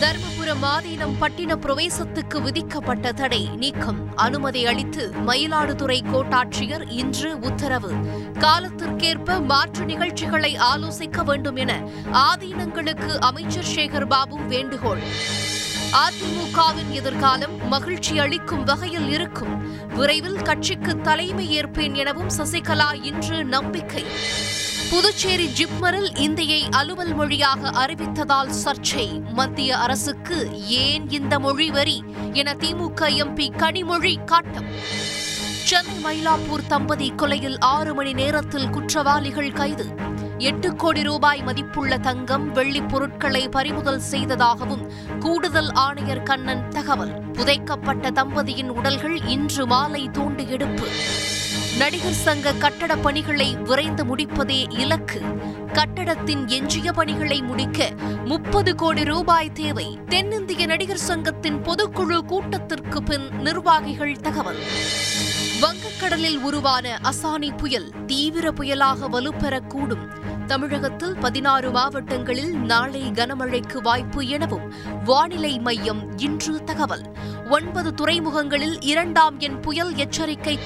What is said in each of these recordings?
தருமபுரம் ஆதீனம் பட்டின பிரவேசத்துக்கு விதிக்கப்பட்ட தடை நீக்கம். அனுமதி அளித்து மயிலாடுதுறை கோட்டாட்சியர் இன்று உத்தரவு. காலத்திற்கேற்ப மாற்று நிகழ்ச்சிகளை ஆலோசிக்க வேண்டும் என ஆதீனங்களுக்கு அமைச்சர் சேகர் பாபு வேண்டுகோள். அதிமுகவின் எதிர்காலம் மகிழ்ச்சி அளிக்கும் வகையில் இருக்கும். விரைவில் கட்சிக்கு தலைமை ஏற்பேன் எனவும் சசிகலா இன்று நம்பிக்கை. புதுச்சேரி ஜிப்மரில் இந்தியை அலுவல் மொழியாக அறிவித்ததால் சர்ச்சை. மத்திய அரசுக்கு ஏன் இந்த மொழி வரி? என திமுக எம்பி கனிமொழி காட்டம். சென்னை மயிலாப்பூர் தம்பதி கொலையில் ஆறு மணி நேரத்தில் குற்றவாளிகள் கைது. எட்டு கோடி ரூபாய் மதிப்புள்ள தங்கம் வெள்ளிப் பொருட்களை பறிமுதல் செய்ததாகவும் கூடுதல் ஆணையர் கண்ணன் தகவல். புதைக்கப்பட்ட தம்பதியின் உடல்கள் இன்று மாலை தூண்டு எடுப்பு நடிகர் சங்க கட்டட பணிகளை விரைந்து முடிப்பதே இலக்கு. கட்டடத்தின் எஞ்சிய பணிகளை முடிக்க முப்பது கோடி ரூபாய் தேவை. தென்னிந்திய நடிகர் சங்கத்தின் பொதுக்குழு கூட்டத்திற்கு பின் நிர்வாகிகள் தகவல். வங்கக்கடலில் உருவான அசானி புயல் தீவிர புயலாக வலுப்பெறக்கூடும். தமிழகத்தில் பதினாறு மாவட்டங்களில் நாளை கனமழைக்கு வாய்ப்பு எனவும் வானிலை மையம் இன்று தகவல். ஒன்பது துறைமுகங்களில் இரண்டாம் எண் புயல் எச்சரிக்கை.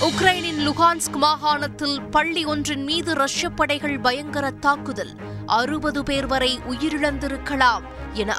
உக்ரைனின் லுகான்ஸ்க் மாகாணத்தில் பள்ளி ஒன்றின் மீது ரஷ்ய படைகள் பயங்கர தாக்குதல். அறுபது பேர் வரை உயிரிழந்திருக்கலாம் என